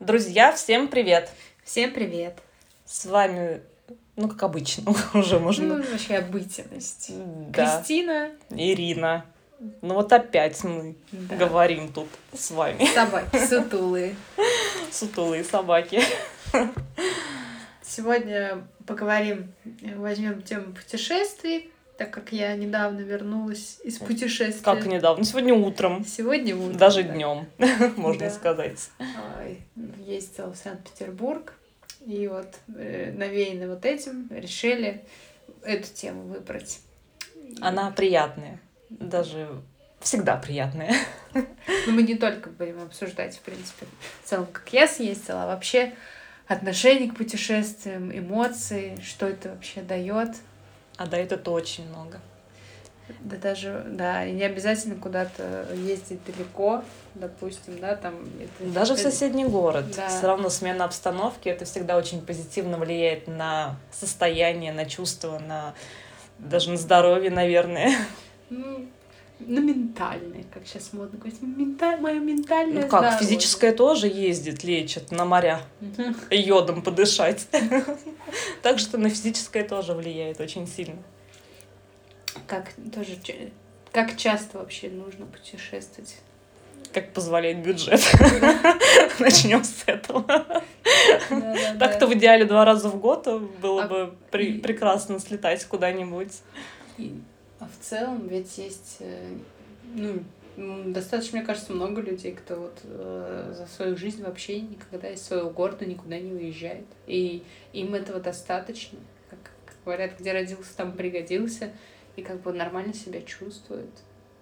Друзья, всем привет! Всем привет! С вами, ну, как обычно, уже можно... Ну, вообще обыденность. Да. Кристина. Ирина. Ну вот опять мы Да. говорим тут с вами. Собаки сутулые. Сутулые собаки. Сегодня поговорим, возьмем тему путешествий, так как я недавно вернулась из путешествия. Как недавно? Сегодня утром. Сегодня утром. Даже да. днем, можно Да. сказать. Ездила в Санкт-Петербург, и вот э, навеянно вот этим решили эту тему выбрать. Она приятная. Даже всегда приятная. Ну, мы не только будем обсуждать, в принципе, в целом, как я съездила, а вообще отношение к путешествиям, эмоции, что это вообще дает. А дает это очень много. Да даже, да, и не обязательно куда-то ездить далеко, допустим, да, там... это- Даже в это- соседний город. Да. Все равно смена обстановки, это всегда очень позитивно влияет на состояние, на чувства, на даже на здоровье, наверное. Ну, ну, ментальное, как сейчас модно говорить. Менталь... Мое ментальное Ну как, здоровье. физическое тоже ездит, лечит на моря, Мгм. йодом подышать. Так что на физическое тоже влияет очень сильно. Как тоже... Как часто вообще нужно путешествовать? Как позволяет бюджет. Начнем с этого. Так-то в идеале два раза в год было А- бы прекрасно слетать куда-нибудь. А в целом ведь есть, э, ну, достаточно, мне кажется, много людей, кто вот э, за свою жизнь вообще никогда из своего города никуда не уезжает. И им этого достаточно. Как как говорят, где родился, там пригодился. И как бы нормально себя чувствует.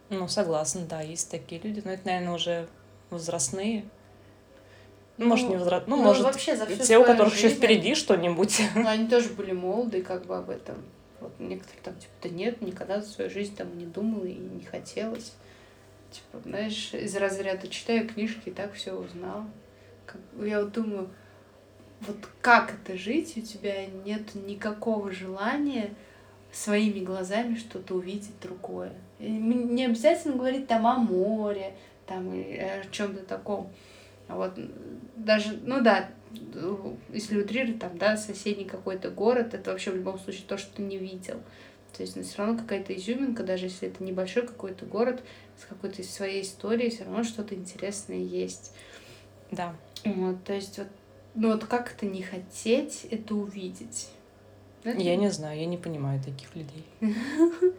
Ну, согласна, да, есть такие люди, но это, наверное, уже возрастные. Ну, может, не возрастные, ну, ну, может, вообще за всю те, у которых еще жизнь впереди что-нибудь. Ну, они тоже были молоды, как бы об этом. Вот некоторые там, типа, да нет, никогда за свою жизнь там не думала и не хотелось. Типа, знаешь, из разряда читаю книжки и так все узнала. Как, я вот думаю, вот как это жить, у тебя нет никакого желания своими глазами что-то увидеть другое. И не обязательно говорить там о море, там и о чем-то таком. Вот даже, ну да, э, если утрировать, там, да, соседний какой-то город, это вообще в любом случае то, что ты не видел. То есть, ну, все равно какая-то изюминка, даже если это небольшой какой-то город с какой-то своей историей, все равно что-то интересное есть. Да. Вот, то есть, вот, ну вот как это не хотеть это увидеть? Это- Я не знаю, я не понимаю таких людей.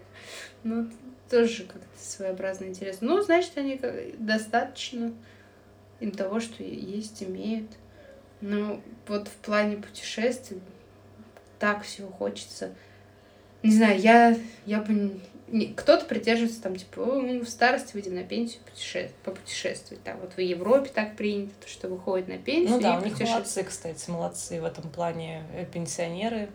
Ну, тоже как-то своеобразно интересно. Ну, значит, они достаточно им того, что есть, имеют. Ну, вот в плане путешествий так всего хочется. Не знаю, я, я бы... не- Кто-то придерживается там, типа, «О, мы в старости выйдем на пенсию путеше... попутешествовать. Там вот в Европе так принято, что выходит на пенсию Ну да, и у них молодцы, кстати, молодцы в этом плане э, пенсионеры.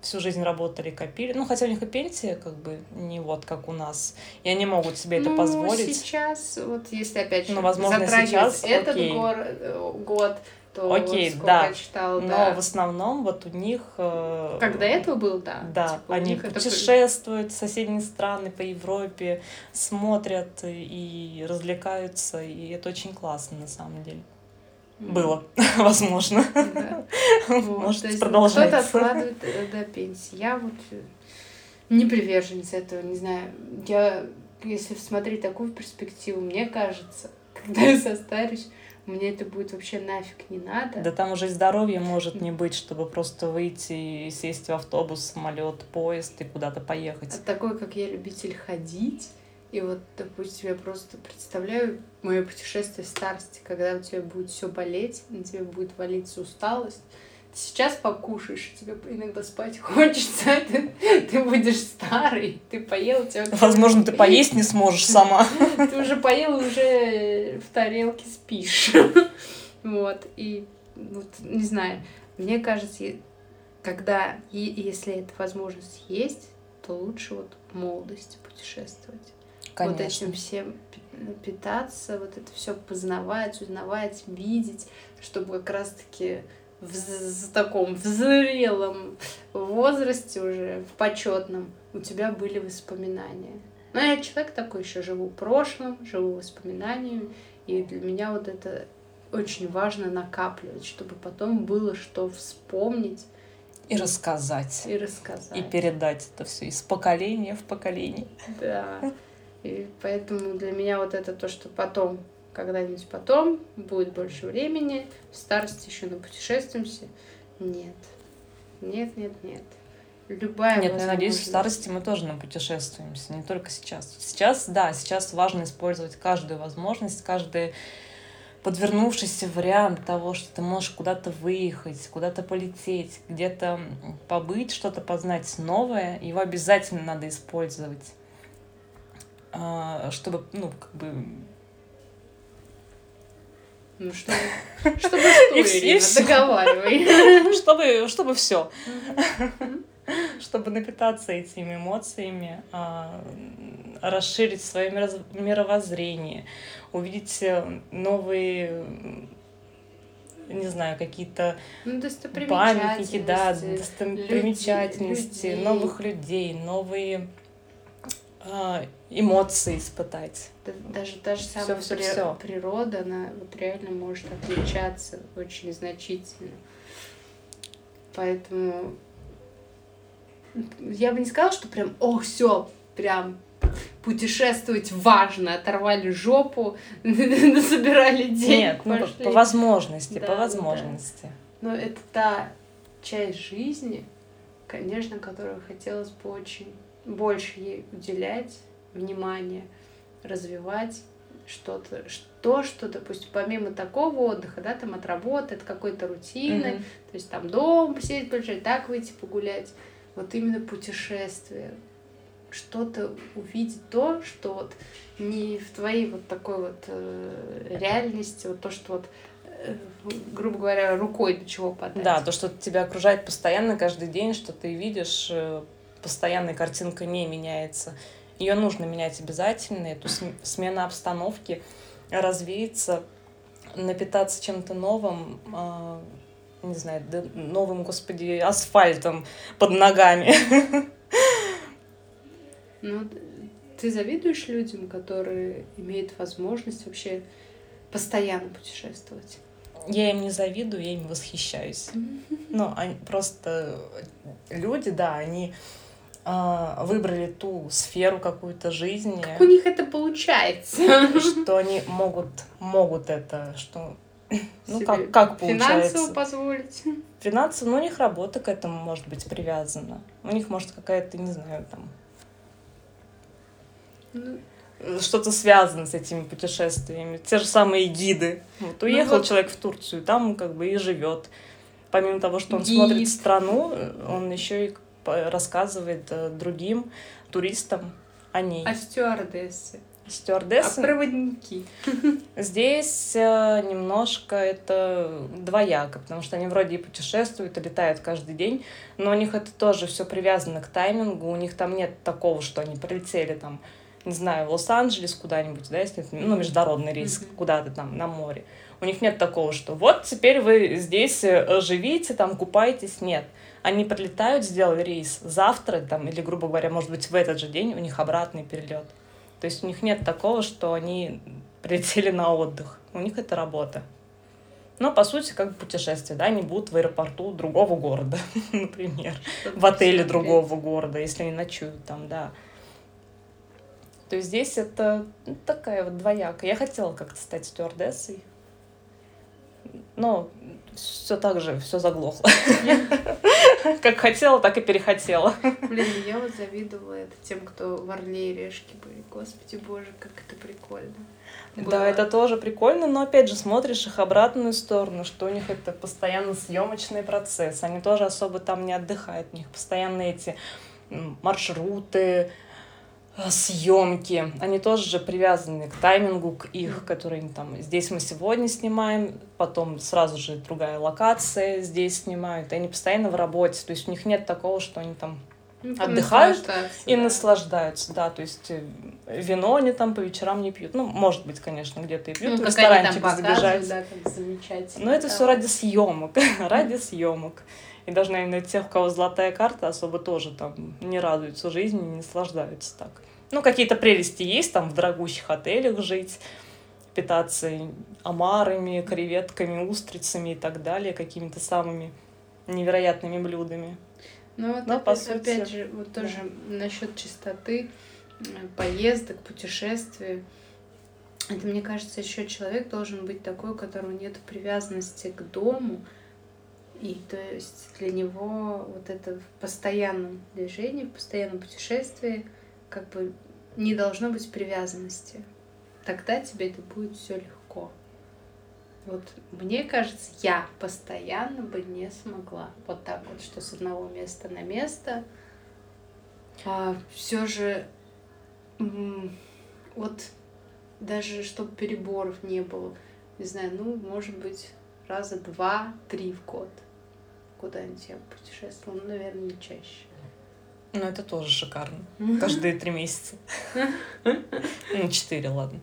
Всю жизнь работали, копили. Ну, хотя у них и пенсия, как бы, не вот как у нас. И они могут себе это ну, позволить. сейчас, вот если опять же Ну, возможно, затрагивать сейчас, этот окей. гор- э, год, то Окей, вот сколько да. я читала, Но да. в основном вот у них... э, Как до этого было, да. Да, Типа, они них это путешествуют в соседние страны по Европе, смотрят и развлекаются, и это очень классно на самом деле. Было, возможно. да. Вот, Может, есть продолжается. Кто-то откладывает э, до пенсии. Я вот э, не приверженец этого, не знаю. Я, если смотреть такую перспективу, мне кажется, когда я состарюсь, мне это будет вообще нафиг не надо. Да там уже и здоровья может не быть, чтобы просто выйти и сесть в автобус, самолет, поезд и куда-то поехать. А такой, как я любитель ходить, и вот, допустим, я просто представляю мое путешествие в старости, когда у тебя будет все болеть, на тебе будет валиться усталость. Ты сейчас покушаешь, тебе иногда спать хочется, ты, ты будешь старый, ты поел, у тебя... Возможно, ты поесть не сможешь сама. Ты уже поел, уже в тарелке спишь. Вот, и вот, не знаю, мне кажется, когда, если эта возможность есть, то лучше вот молодости путешествовать. Вот этим всем пи- питаться, вот это все познавать, узнавать, видеть, чтобы как раз-таки в таком в зрелом возрасте уже, в почетном, у тебя были воспоминания. Но я человек такой еще, живу прошлым, живу воспоминаниями, и для меня вот это очень важно накапливать, чтобы потом было что вспомнить. И рассказать. И рассказать. И передать это все из поколения в поколение. Да. И поэтому для меня вот это то, что потом, когда-нибудь потом, будет больше времени, в старости еще на путешествуемся. Нет. Нет, нет, нет. Любая Нет, я надеюсь, в старости мы тоже напутешествуемся, не только сейчас. Сейчас, да, сейчас важно использовать каждую возможность, каждый подвернувшийся вариант того, что ты можешь куда-то выехать, куда-то полететь, где-то побыть, что-то познать новое, его обязательно надо использовать, а, чтобы, ну, как бы... Ну, что, чтобы что, Ирина, договаривай. Чтобы, чтобы все чтобы напитаться этими эмоциями, а, расширить свое мировоззрение, увидеть э, новые не знаю, какие-то ну, памятники, да, достопримечательности, людей. новых людей, новые эмоции испытать. Даже та же самая всё, всё, всё. природа, она вот реально может отличаться очень значительно. Поэтому я бы не сказала, что прям, ох, все, прям путешествовать важно, оторвали жопу, собирали деньги. Нет, ну, по, по возможности, да, по возможности. Да. Но это та часть жизни, конечно, которую хотелось бы очень больше ей уделять внимание, развивать что-то, что, что, допустим, помимо такого отдыха, да, там от работы, от какой-то рутины, mm-hmm. то есть там дом посидеть, полежать, так выйти погулять, вот именно путешествие, что-то увидеть то, что вот не в твоей вот такой вот э, реальности, вот то, что вот э, грубо говоря, рукой до чего подать. Да, то, что тебя окружает постоянно каждый день, что ты видишь, э, постоянная картинка не меняется. Ее нужно менять обязательно, эту смена обстановки, развеяться, напитаться чем-то новым, э, не знаю, новым, господи, асфальтом под ногами. Ну, ты завидуешь людям, которые имеют возможность вообще постоянно путешествовать? Я им не завидую, я им восхищаюсь. Ну, они просто люди, да, они э, выбрали ту сферу какую-то жизни. Как у них это получается? Что они могут, могут это, что ну, как, как получается? Финансово позволить. Финансово, ну, у них работа к этому может быть привязана. У них может какая-то, не знаю, там... Ну... Что-то связано с этими путешествиями. Те же самые гиды. Вот ну уехал ну, вот... человек в Турцию, там как бы и живет. Помимо того, что он Гид. смотрит страну, он еще и рассказывает э, другим туристам о ней. А стюардессы? стюардессы. А проводники? Здесь э, немножко это двояко, потому что они вроде и путешествуют, и летают каждый день, но у них это тоже все привязано к таймингу, у них там нет такого, что они прилетели там, не знаю, в Лос-Анджелес куда-нибудь, да, если это, ну, международный рейс mm-hmm. куда-то там на море. У них нет такого, что вот теперь вы здесь э, живите, там купаетесь, нет. Они прилетают, сделали рейс завтра, там, или, грубо говоря, может быть, в этот же день у них обратный перелет. То есть у них нет такого, что они прилетели на отдых. У них это работа. Но, по сути, как путешествие, да, они будут в аэропорту другого города, например, в отеле другого города, если они ночуют там, да. То есть здесь это такая вот двояка. Я хотела как-то стать стюардессой, но все так же, все заглохло. Как хотела, так и перехотела. Блин, я вот завидовала это тем, кто в Орле и Решке были. Господи боже, как это прикольно. Да, это тоже прикольно, но опять же смотришь их обратную сторону, что у них это постоянно съемочный процесс. Они тоже особо там не отдыхают. У них постоянно эти маршруты, съемки, они тоже же привязаны к таймингу, к их, которые там, здесь мы сегодня снимаем, потом сразу же другая локация здесь снимают, и они постоянно в работе, то есть у них нет такого, что они там ну, отдыхают и да. наслаждаются, да, то есть э, вино они там по вечерам не пьют, ну, может быть, конечно, где-то и пьют, ну, в ресторанчик забежать. Да, как замечательно. Но это все ради съемок, ради съемок. И даже, наверное, тех, у кого золотая карта, особо тоже там не радуются жизни, не наслаждаются так. Ну, какие-то прелести есть там в дорогущих отелях жить, питаться омарами, креветками, устрицами и так далее, какими-то самыми невероятными блюдами. Ну вот Но, опять, по сути, опять же, вот тоже насчет чистоты, поездок, путешествий. Это, мне кажется, еще человек должен быть такой, у которого нет привязанности к дому. И то есть для него вот это в постоянном движении, в постоянном путешествии как бы не должно быть привязанности. Тогда тебе это будет все легко. Вот мне кажется, я постоянно бы не смогла вот так вот, что с одного места на место. А все же вот даже чтобы переборов не было, не знаю, ну, может быть, раза два-три в год куда-нибудь я путешествовала, ну, наверное, не чаще. Ну, это тоже шикарно. Каждые три месяца. Ну, четыре, ладно.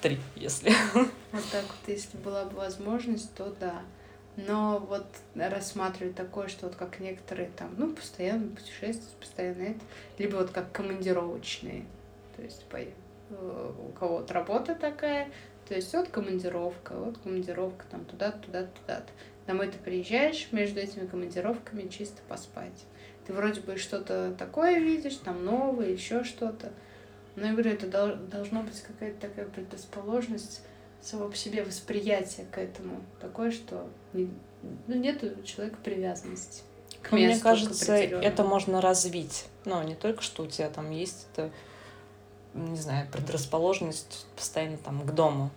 Три, если. Вот так вот, если была бы возможность, то да. Но вот рассматривать такое, что вот как некоторые там, ну, постоянно путешествуют, постоянно это, либо вот как командировочные. То есть по, э, у кого-то работа такая, то есть вот командировка, вот командировка там туда-то, туда-то. Домой ты приезжаешь, между этими командировками чисто поспать. Ты вроде бы что-то такое видишь, там новое, еще что-то. Но я говорю, это дол- должно быть какая-то такая предрасположенность само по себе восприятие к этому такое, что не, ну, нет у человека привязанности к Ну, Мне месту, к кажется, это можно развить. Ну, не только что у тебя там есть это, не знаю, предрасположенность постоянно там к дому.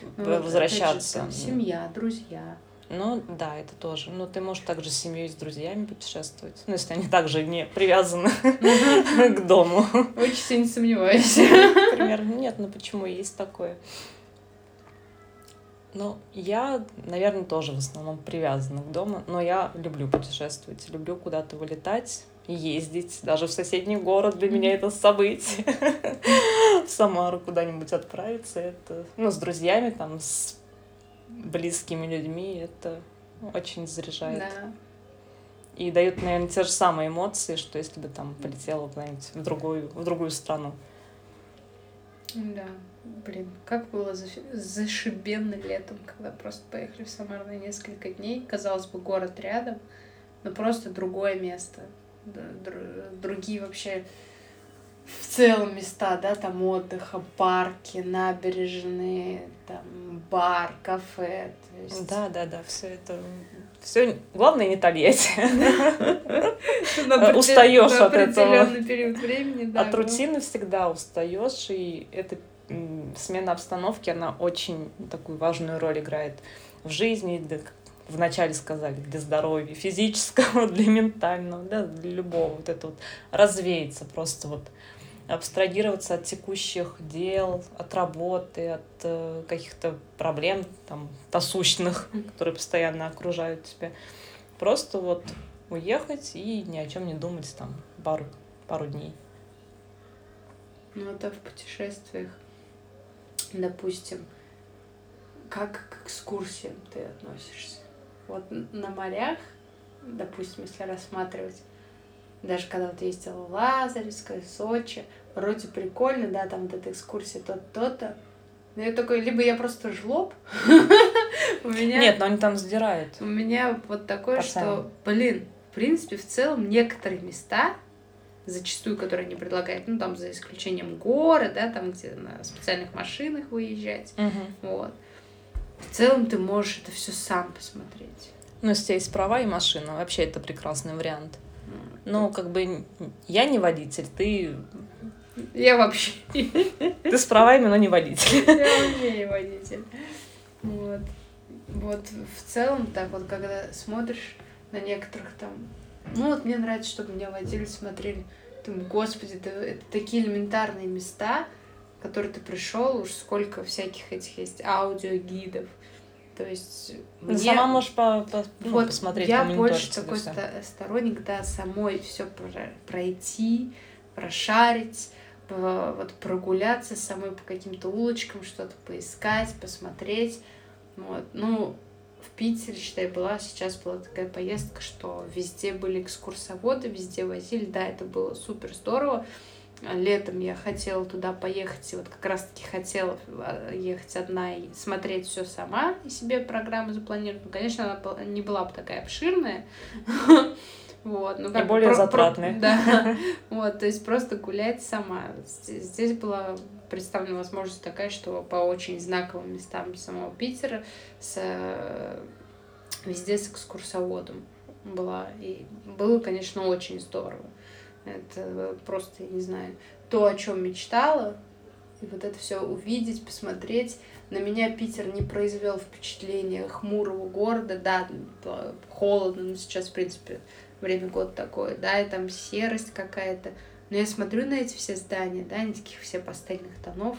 Ну, опять же, возвращаться. там семья, друзья. Ну, да, это тоже. Но ты можешь также с семьей с друзьями путешествовать. Ну, если они также не привязаны к дому. Очень сильно сомневаюсь. Например, нет, ну почему есть такое? Ну, я, наверное, тоже в основном привязана к дому, но я люблю путешествовать, люблю куда-то вылетать, ездить, даже в соседний город для меня это событие. В Самару куда-нибудь отправиться, это, ну, с друзьями, там, с близкими людьми, это очень заряжает. Да. И дает, наверное, те же самые эмоции, что если бы там полетела куда-нибудь в другую, в другую страну. Да. Блин, как было зафи- зашибенно летом, когда просто поехали в Самару на несколько дней. Казалось бы, город рядом, но просто другое место. Другие вообще в целом места, да, там отдыха, парки, набережные, там бар, кафе. То есть... Да, да, да, все это. Все главное не Тольятти. На от этого. определенный период времени, да. От рутины всегда устаешь, и эта смена обстановки, она очень такую важную роль играет в жизни, вначале сказали, для здоровья физического, для ментального, да, для любого. Вот это вот развеяться, просто вот абстрагироваться от текущих дел, от работы, от э, каких-то проблем там насущных, которые постоянно окружают тебя. Просто вот уехать и ни о чем не думать там пару, пару дней. Ну, это в путешествиях, допустим, как к экскурсиям ты относишься? Вот на морях, допустим, если рассматривать, даже когда вот ездила в Лазаревское, Сочи, вроде прикольно, да, там вот эта экскурсия то-то, то-то. Но я такой, либо я просто жлоб, у меня... Нет, но они там сдирают. У меня вот такое, что, блин, в принципе, в целом некоторые места, зачастую, которые они предлагают, ну, там, за исключением горы, да, там, где на специальных машинах выезжать, вот. В целом ты можешь это все сам посмотреть. Ну, если есть права и машина, вообще это прекрасный вариант. Ну, как бы я не водитель, ты, Я вообще, ты с правами, но не водитель. я вообще не водитель. Вот. Вот в целом так вот, когда смотришь на некоторых там, ну вот мне нравится, чтобы меня водили, смотрели, думаю, господи, да это такие элементарные места, в которые ты пришел, уж сколько всяких этих есть аудиогидов. То есть Ты сама можешь по- по- ну, вот посмотреть, я больше такой ста- сторонник, да, самой все пройти, прошарить, по- вот прогуляться самой по каким-то улочкам, что-то поискать, посмотреть. Вот. Ну, в Питере, считай, была, сейчас была такая поездка, что везде были экскурсоводы, везде возили, да, это было супер здорово. Летом я хотела туда поехать, и вот как раз-таки хотела а, ехать одна и смотреть все сама, и себе программу запланировать. Ну, конечно, она не была бы такая обширная, вот, ну, как и более про, затратная. Про, да, вот, то есть просто гулять сама. Здесь, здесь была представлена возможность такая, что по очень знаковым местам самого Питера с, везде с экскурсоводом была. И было, конечно, очень здорово. Это просто, я не знаю, то, о чем мечтала, и вот это все увидеть, посмотреть. На меня Питер не произвел впечатления хмурого города, да, холодно, но сейчас, в принципе, время года такое, да, и там серость какая-то. Но я смотрю на эти все здания, да, они таких все пастельных тонов,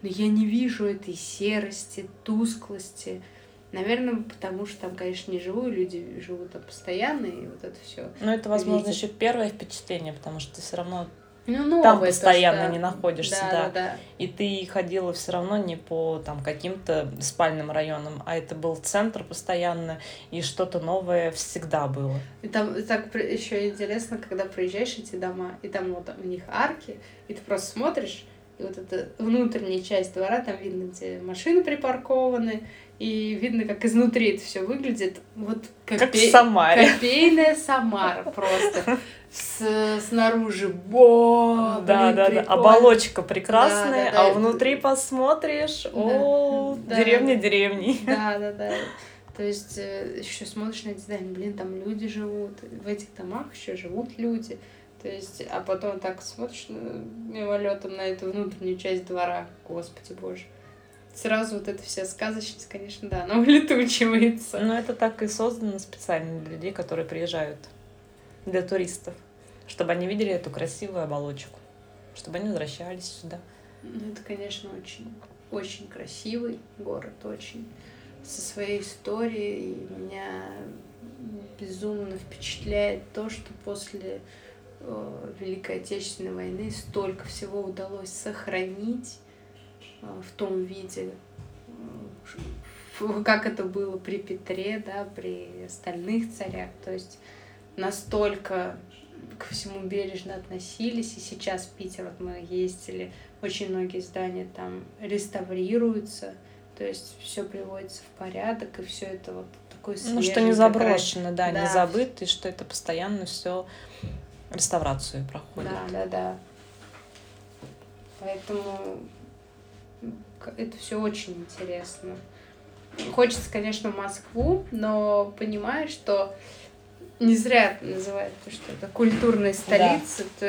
но я не вижу этой серости, тусклости, Наверное, потому что там, конечно, не живую, люди живут там постоянно, и вот это все. Ну, это, возможно, еще первое впечатление, потому что ты все равно ну, там постоянно то, не находишься, да, да. да, да. И ты ходила все равно не по там каким-то спальным районам, а это был центр постоянно, и что-то новое всегда было. И там так еще интересно, когда проезжаешь эти дома, и там вот у них арки, и ты просто смотришь, и вот эта внутренняя часть двора, там видно, где машины припаркованы, и видно, как изнутри это все выглядит. Вот копе... как в Самаре. Копейная Самара просто. С, снаружи бо да, да, да. Оболочка прекрасная, да, да, да. а внутри посмотришь, да, о, да, деревня деревни. Да, да, да. То есть э, еще смотришь на здания, блин, там люди живут, в этих домах еще живут люди. То есть, а потом так смотришь мимолетом на эту внутреннюю часть двора, господи боже сразу вот эта вся сказочность, конечно, да, она улетучивается. Но это так и создано специально для людей, которые приезжают, для туристов, чтобы они видели эту красивую оболочку, чтобы они возвращались сюда. Ну, это, конечно, очень, очень красивый город, очень со своей историей. И меня безумно впечатляет то, что после Великой Отечественной войны столько всего удалось сохранить Э, в том виде, э, как это было при Петре, да, при остальных царях. То есть настолько ко всему бережно относились. И сейчас в Питер, вот мы ездили, очень многие здания там реставрируются. То есть все приводится в порядок, и все это вот такое свежее. Ну, что не заброшено, да, да, не забыто, и что это постоянно все реставрацию проходит. Да, да, да. Поэтому это все очень интересно. Хочется, конечно, Москву, но понимаешь, что не зря называют, что это культурная столица. Да. То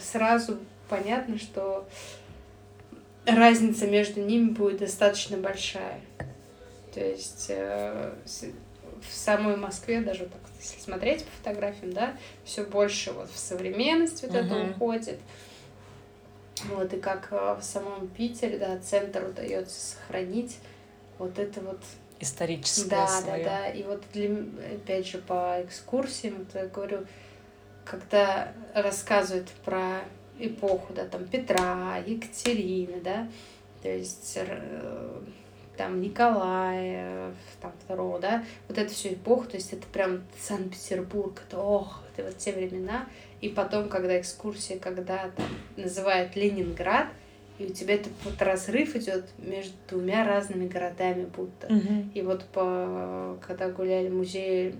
сразу понятно, что разница между ними будет достаточно большая. То есть э, в самой Москве, даже если смотреть по фотографиям, да, все больше вот в современность вот угу. это уходит. Вот, и как э, в самом Питере, да, центр удается сохранить вот это вот историческое да, свое. Да, да, И вот для, опять же по экскурсиям, вот я говорю, когда рассказывают про эпоху, да, там Петра, Екатерины, да, то есть э, там Николая, там второго, да, вот эту всю эпоху, то есть это прям Санкт-Петербург, это ох, это вот те времена, и потом, когда экскурсия, когда там называют Ленинград, и у тебя этот вот разрыв идет между двумя разными городами будто. Угу. И вот по, когда гуляли в музее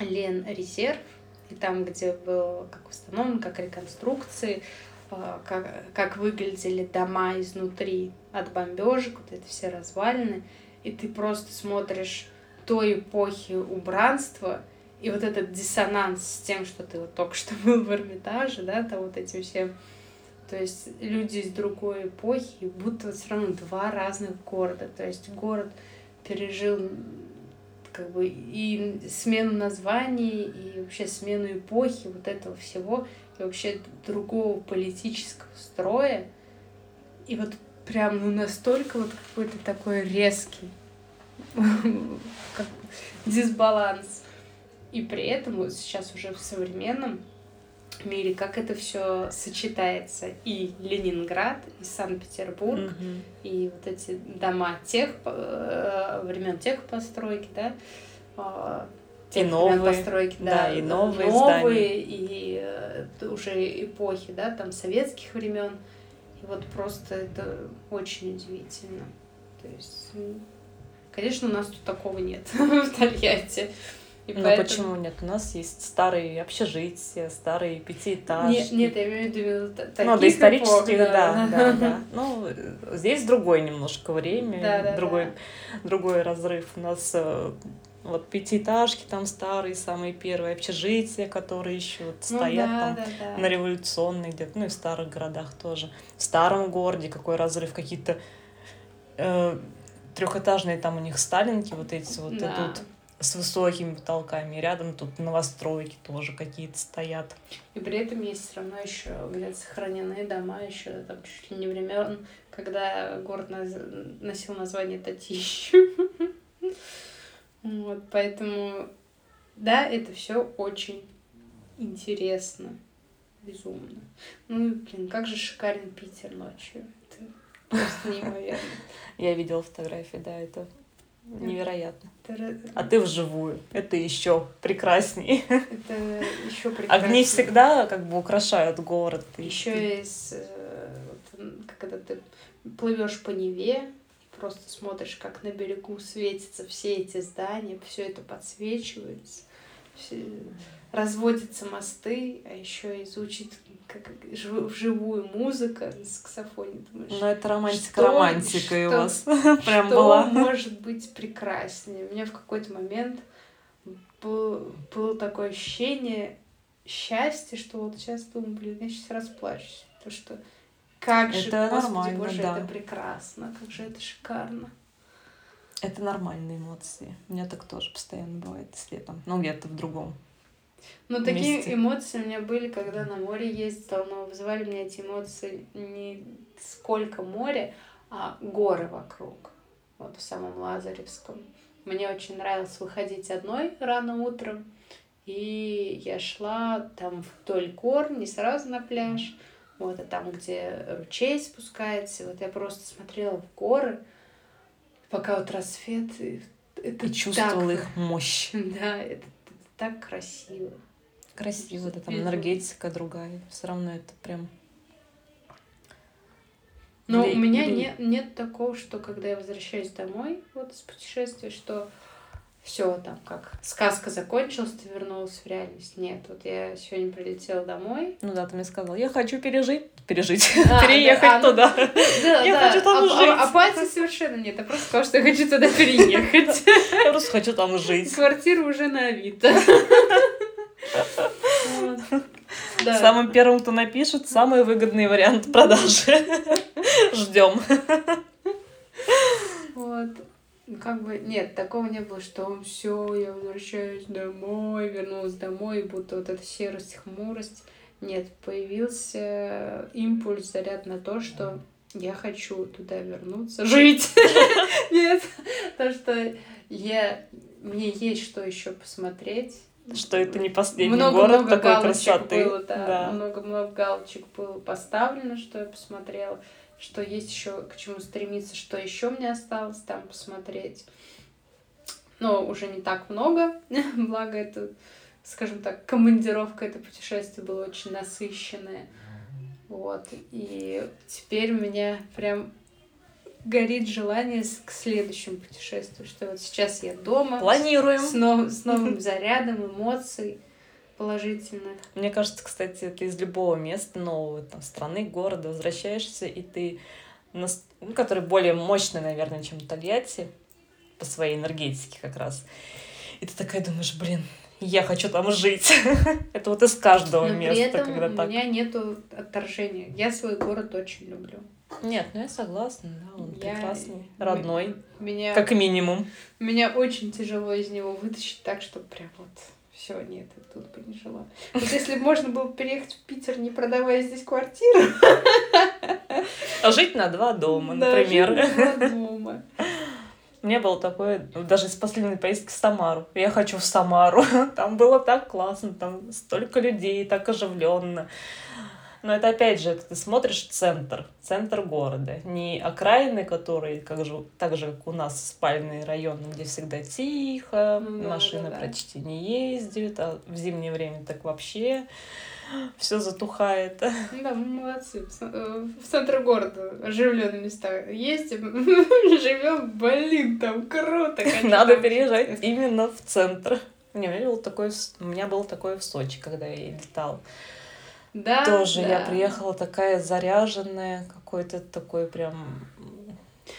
Лен Резерв, и там, где был как установлен, как реконструкции, как, как выглядели дома изнутри от бомбежек, вот это все развалины, и ты просто смотришь той эпохи убранства, и вот этот диссонанс с тем, что ты вот только что был в Эрмитаже, да, там вот эти все... То есть люди из другой эпохи, будто вот все равно два разных города. То есть город пережил как бы и смену названий, и вообще смену эпохи, вот этого всего, и вообще другого политического строя. И вот прям ну настолько вот какой-то такой резкий дисбаланс. И при этом вот сейчас уже в современном мире, как это все сочетается. И Ленинград, и Санкт-Петербург, mm-hmm. и вот эти дома тех, э, времен тех постройки, да, а, тех И новые, постройки, да, да, и новые новые и э, уже эпохи, да, там советских времен. И вот просто это очень удивительно. То есть, конечно, у нас тут такого нет в Тольятти. И Ну поэтому- почему нет? У нас есть старые общежития, старые Нет, пятиэтажки. нет, я имею в виду та- Ну, таких до исторических, эпох, да, да, да. Ну, э, здесь другое немножко время, Да, да, другой, да. другой разрыв. У нас э, вот пятиэтажки там старые, самые первые общежития, которые еще вот Ну стоят да, там да, да. на революционной где-то, ну и в старых городах тоже. В старом городе какой разрыв, какие-то э, трехэтажные там у них сталинки вот эти вот Да. идут с высокими потолками. И рядом тут новостройки тоже какие-то стоят. И при этом есть все равно еще где-то сохранены дома еще там чуть ли не времен, когда город наз- носил название Татищ. Вот, поэтому, да, это все очень интересно. Безумно. Ну, блин, как же шикарен Питер ночью. Это просто неимоверно. Я видела фотографии, да, это невероятно. Это, А ты вживую. Это еще прекраснее. это еще прекрасно. Огни всегда как бы украшают город. Еще из, м, когда ты плывешь по Неве, просто смотришь, как на берегу светятся все эти здания, все это подсвечивается, все- разводятся мосты, а еще и звучит как жив- вживую музыка на саксофоне. Думаешь, Ну, это романтика, Что- романтика и у что- вас прям что была. может быть прекраснее? У меня в какой-то момент был, было такое ощущение счастья, что вот сейчас думаю, блин, я сейчас расплачусь. Потому что как же, Это господи нормально, боже, да. это прекрасно, как же это шикарно. Это нормальные эмоции. У меня так тоже постоянно бывает, если я там, ну, где-то в другом. Но такие Вместе. эмоции у меня были, когда на море ездила, но вызывали мне эти эмоции не сколько море, а горы вокруг. Вот в самом Лазаревском. Мне очень нравилось выходить одной рано утром, и я шла там вдоль гор, не сразу на пляж, вот, а там, где ручей спускается, вот я просто смотрела в горы, пока вот рассвет, и это И чувствовала так- их мощь. Да, это, это так красиво. Красиво, да, там энергетика другая. Все равно это прям... Но влияет- у меня влияет. нет, нет такого, что когда я возвращаюсь домой вот с путешествия, что все там как сказка закончилась, ты вернулась в реальность. Нет, вот я сегодня прилетела домой. Ну да, ты мне сказал, я хочу пережить, пережить, А, переехать да, а, ну, туда. Да, Я да, хочу там а- жить. А, а пати совершенно нет. Я просто сказала, что я хочу туда переехать. Я просто хочу там жить. Квартира уже на Авито. Да. Самым первым, кто напишет, самый выгодный вариант продажи. Ждем. Ну, Как бы, нет, такого не было, что все, я возвращаюсь домой, вернулась домой, будто вот эта серость, хмурость. Нет, появился импульс, заряд на то, что я хочу туда вернуться, жить. Нет, то, что я, мне есть что еще посмотреть. Что это не последний Много-много город такой галочек красоты. было, да. Да. Много-много галочек было поставлено, что я посмотрела, что есть еще к чему стремиться, что еще мне осталось там посмотреть. Но уже не так много, благо это, скажем так, командировка, это путешествие было очень насыщенное. Вот, и теперь у меня прям горит желание к следующему путешествию, что вот сейчас я дома, Планируем. с, нов- с новым зарядом эмоций положительных. Мне кажется, кстати, ты из любого места нового, там, страны, города возвращаешься, и ты, ну, который более мощный, наверное, чем Тольятти, по своей энергетике как раз. И ты такая думаешь, блин, я хочу там жить. Это вот из каждого Но при места, этом когда у так. меня нету отторжения. Я свой город очень люблю. Нет, ну я согласна, да, он Я- прекрасный, родной, Меня, как минимум. меня очень тяжело из него вытащить так, чтобы прям вот все, нет, я тут бы не жила. Вот если бы можно было переехать в Питер, не продавая здесь квартиру, А жить на два дома, да, например. жить было дома. У меня было такое, даже из последней поездки в Самару. Я хочу в Самару. Там было так классно, там столько людей, так оживленно. Но это опять же, ты смотришь центр, центр города, не окраины, которые как же, так же, как у нас спальные районы, где всегда тихо, Да, машины да, да. почти не ездят, а в зимнее время так вообще все затухает. Ну Да, мы молодцы. В э, центр города оживленные места ездим, живем, блин, там круто. хочу Надо переезжать именно в центр. Не, у меня был такой, в С- у меня было такое в Сочи, когда я летал. Да, Тоже я да. приехала такая заряженная, какой-то такой прям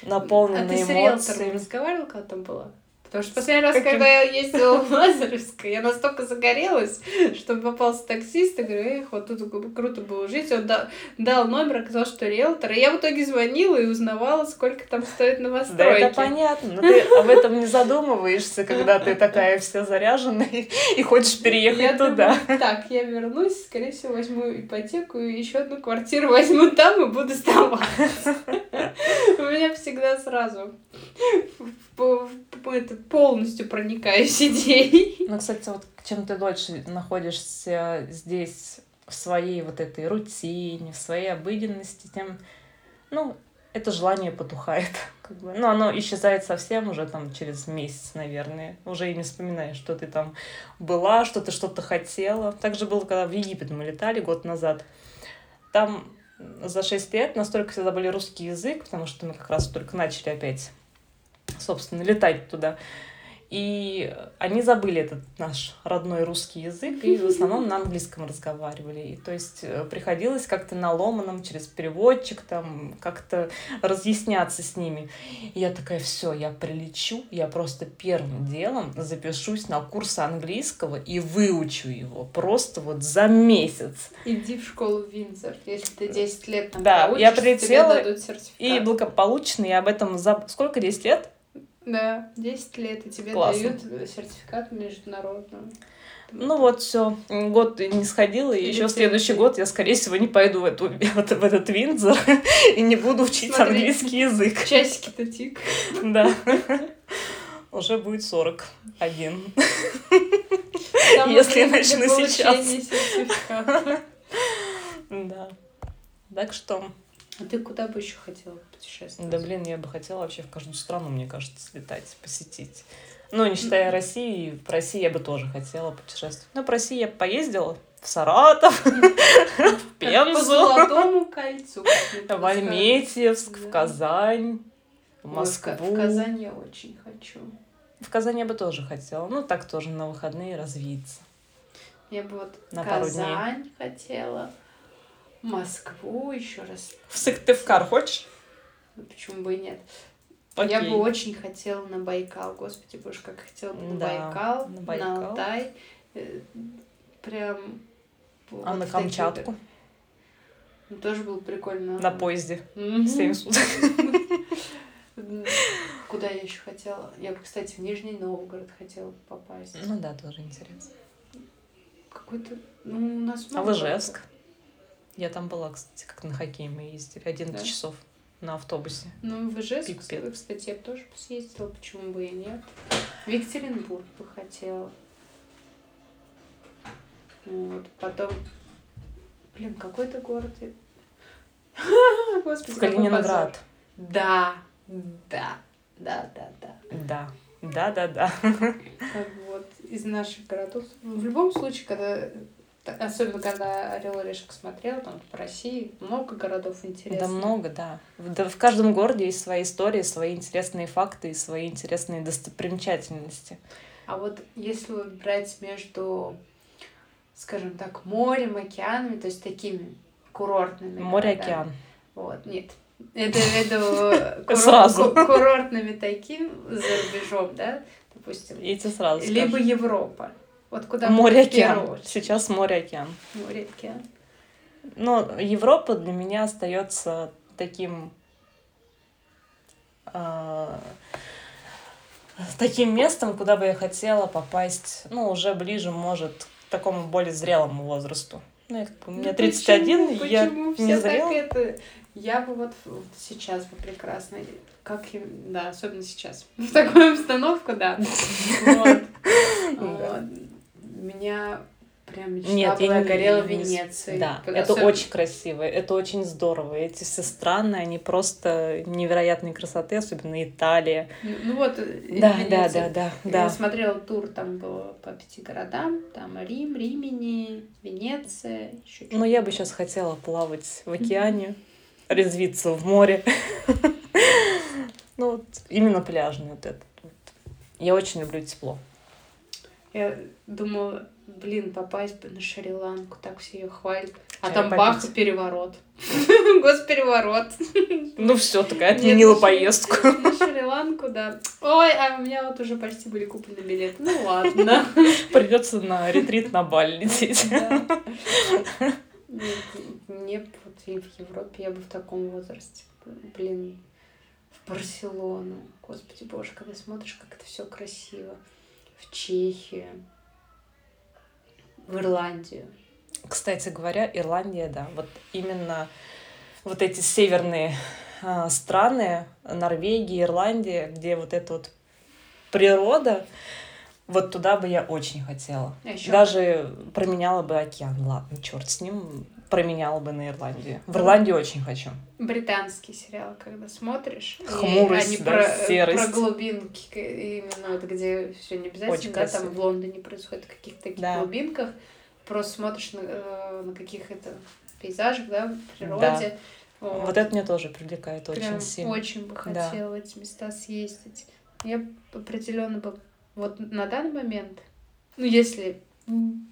А наполненный ты с риэлтором эмоциями. разговаривала, когда там была? Потому что последний раз, Каким? когда я ездила в Лазаревское, я настолько загорелась, что попался таксист, и говорю, эх, вот тут кру- круто было жить. Он да- дал номер, оказалось, что риэлтор. И я в итоге звонила и узнавала, сколько там стоит Да, новостройки. это понятно, но ты об этом не задумываешься, когда ты такая вся заряженная и хочешь переехать Я туда. думаю, так, я вернусь, скорее всего, возьму ипотеку и еще одну квартиру возьму там и буду оставаться. У меня всегда сразу полностью проникаюсь идеей. Ну, кстати, вот чем ты дольше находишься здесь в своей вот этой рутине, в своей обыденности, тем, ну, это желание потухает. Как бы. Ну, оно исчезает совсем уже там через месяц, наверное. Уже и не вспоминаешь, что ты там была, что ты что-то хотела. Так же было, когда в Египет мы летали год назад. Там за шесть лет настолько все забыли русский язык, потому что мы как раз только начали опять, собственно, летать туда. И они забыли этот наш родной русский язык и в основном на английском разговаривали. И, то есть э, приходилось как-то на ломаном через переводчик там как-то разъясняться с ними. И я такая, все, я прилечу, я просто первым делом запишусь на курсы английского и выучу его просто вот за месяц. Иди в школу Винзор, если ты 10 лет там Да, я прилетела. И благополучно я об этом за... Сколько, 10 лет? Да, 10 лет, и тебе Классно. дают сертификат международный. Ну вот, все. Год не сходила, и еще следующий год я, скорее всего, не пойду в, эту, в этот Виндзор и не буду учить Смотри. английский язык. Часики-то тик. Да. Уже будет 41. Самое Если я начну сейчас. Да. Так что, А ты куда бы еще хотела путешествовать? да блин, я бы хотела вообще в каждую страну, мне кажется, слетать, посетить. Ну, не считая России, в России я бы тоже хотела путешествовать. Но по России я поездила в Саратов, в Как По Пензу. Золотому кольцу. В. Альметьевск, в. Казань, в в Москву. В Казань я очень хочу. В Казань я бы тоже хотела. Ну, так тоже на выходные развиться. Я бы вот На. Казань хотела, Москву еще раз. В Сыктывкар хочешь? Ну, Почему бы и нет? Окей. Я бы очень хотела на Байкал. Господи, боже, как хотела бы на Да, Байкал, на на, Байкал. Алтай. Э, Прям... А вот на Камчатку? Ну, тоже было прикольно. На поезде. Семь суток. Куда я еще хотела? Я, бы, кстати, в Нижний Новгород хотела попасть. Ну да, тоже интересно. Какой-то... Ну, у нас А в Ижевск? Я там была, кстати, как на хоккей мы ездили. 11 Да? часов на автобусе. Ну, в Ижевск, Пипец. кстати, я тоже съездила, почему бы и нет. В Екатеринбург бы хотела. Вот, потом... Блин, какой-то город... я- Господи, какой Калининград. Да, да, да, да, да. Да. Да, да, да. Вот из наших городов. В любом случае, когда особенно когда Орел и Решек смотрел, там по России много городов интересных. Да много, да. Да. в каждом городе есть свои истории, свои интересные факты и свои интересные достопримечательности. А вот если брать между, скажем так, морем, океанами, то есть такими курортными. Море, городами. океан. Вот, нет. Это, это курор- Сразу. ку- курортными таким за рубежом, да, допустим. Я тебе сразу Либо скажу. Европа. Вот куда Море, в первую океан. очередь? Сейчас море, океан. Море, океан. Но Европа для меня остается таким а, таким местом, куда бы я хотела попасть, ну, уже ближе, может, к такому более зрелому возрасту. Ну, я бы, мне Ну, 31, почему? я Почему не все зрела. так это... Я бы вот, сейчас бы прекрасно, как да, особенно сейчас, в такую обстановку, да. Вот. Да. Меня прям мечта Нет, была, я не горела не Венеции. Да, Особенно- это очень красиво, это очень здорово. Эти все страны, они просто невероятной красоты, особенно Италия. Ну вот, э, Да, да, Венеция. да, да, Я да. смотрела тур, там было по пяти городам, там Рим, Римини, Венеция, еще Но я бы сейчас хотела плавать в океане, резвиться в море. Ну, вот именно пляжный вот этот. Я очень люблю тепло. Я думала, блин, попасть бы на Шри-Ланку, так все ее хвалят. А там попить. бах, переворот. Госпереворот. Ну все, такая отменила поездку. На Шри-Ланку, да. Ой, а у меня вот уже почти были куплены билеты. Ну ладно. Придется на ретрит на Бали лететь. Мне вот и в Европе я бы в таком возрасте, блин, в Барселону, господи боже, когда смотришь, как это все красиво, в Чехию, в Ирландию. Кстати говоря, Ирландия, да, вот именно вот эти северные а, страны, Норвегия, Ирландия, где вот эта вот природа, вот туда бы я очень хотела. А ещё Даже променяла бы океан, ладно, черт с ним, променяла бы на Ирландию. В Ирландию очень хочу. британский сериал, когда смотришь, и Хмурость, они да, про, серость. про глубинки, именно вот где все не обязательно, Очень да, там в Лондоне происходит в каких-то таких Да. глубинках, просто смотришь на, э, на каких-то пейзажах, да, в природе. Вот это мне тоже привлекает Прям очень сильно. очень бы Да. хотела в эти места съездить. Я определенно бы вот на данный момент, ну если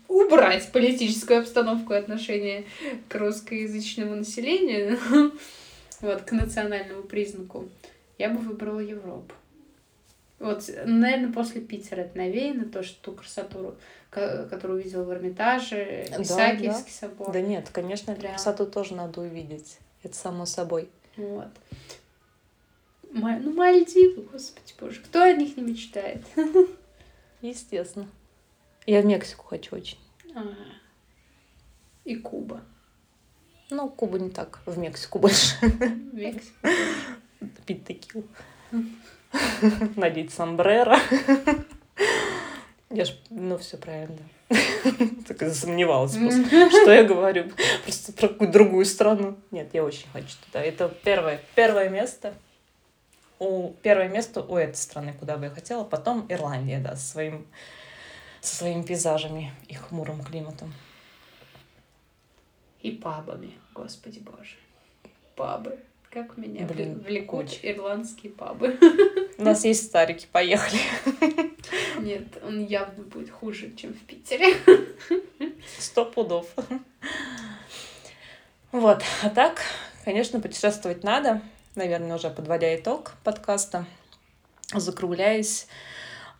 убрать политическую обстановку и отношение к русскоязычному населению, вот, к национальному признаку, я бы выбрала Европу. Вот, наверное, после Питера это навеяно, то, что ту красоту, ко- которую увидела в Эрмитаже, Да, Исаакиевский собор. Да нет, конечно, эту красоту тоже надо увидеть. Это само собой. Вот. Ма- Ну, Мальдивы, господи боже, кто о них не мечтает? Естественно. Я в Мексику хочу очень. Ага. И Куба. Ну, Куба не так, в Мексику больше. Мексика. Пить текил. Надеть сомбреро. Я ж, ну, все правильно. Так и засомневалась просто. Что я говорю? Просто про какую-то другую страну. Нет, я очень хочу туда. Это первое, первое место. У, первое место у этой страны, куда бы я хотела. Потом Ирландия, да, со, своим, со своими пейзажами и хмурым климатом. И пабами, господи боже. Пабы. Как меня Блин, влекут ирландские пабы. У нас есть старики, поехали. Нет, он явно будет хуже, чем в Питере. Сто пудов. Вот, а так, конечно, путешествовать надо. Наверное, уже подводя итог подкаста, закругляясь.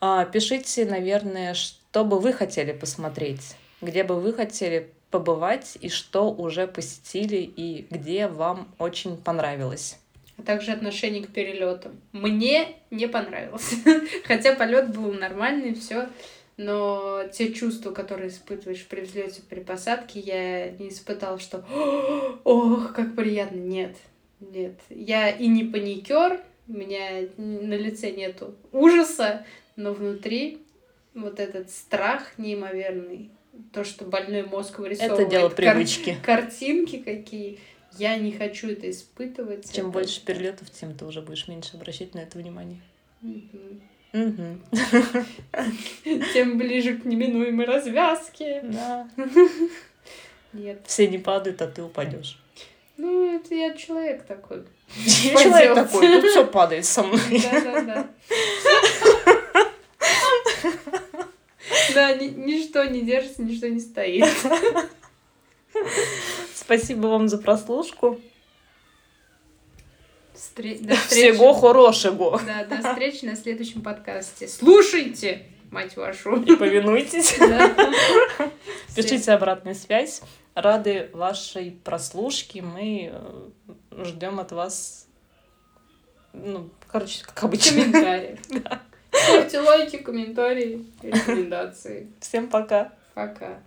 А, Пишите, наверное, что бы вы хотели посмотреть, где бы вы хотели побывать и что уже посетили и где вам очень понравилось. А также отношение к перелетам. Мне не понравился. Хотя полет был нормальный, все. Но те чувства, которые испытываешь при взлете, при посадке, я не испытала, что ох, как приятно. Нет, нет. Я и не паникер, у меня на лице нету ужаса, но внутри вот этот страх неимоверный, то, что больной мозг вырисовывает. Это дело кар- привычки. Картинки какие. Я не хочу это испытывать. Чем Это- больше перелетов, тем ты уже будешь меньше обращать на это внимание. Мгм. Тем ближе к неминуемой развязке. Да. Нет. Все не падают, а ты упадешь. Ну, это я человек такой. Я человек такой, тут все падает со мной. Да-да-да. Да, ни- ничто не держится, ничто не стоит. Спасибо вам за прослушку. Встре- До встречи. Всего хорошего. Да, до встречи на следующем подкасте. Слушайте, мать вашу. И повинуйтесь. Да. Пишите обратную связь. Рады вашей прослушке. Мы э, ждем от вас, ну, короче, как обычно. Комментарии. Ставьте лайки, комментарии, рекомендации. Всем пока. Пока.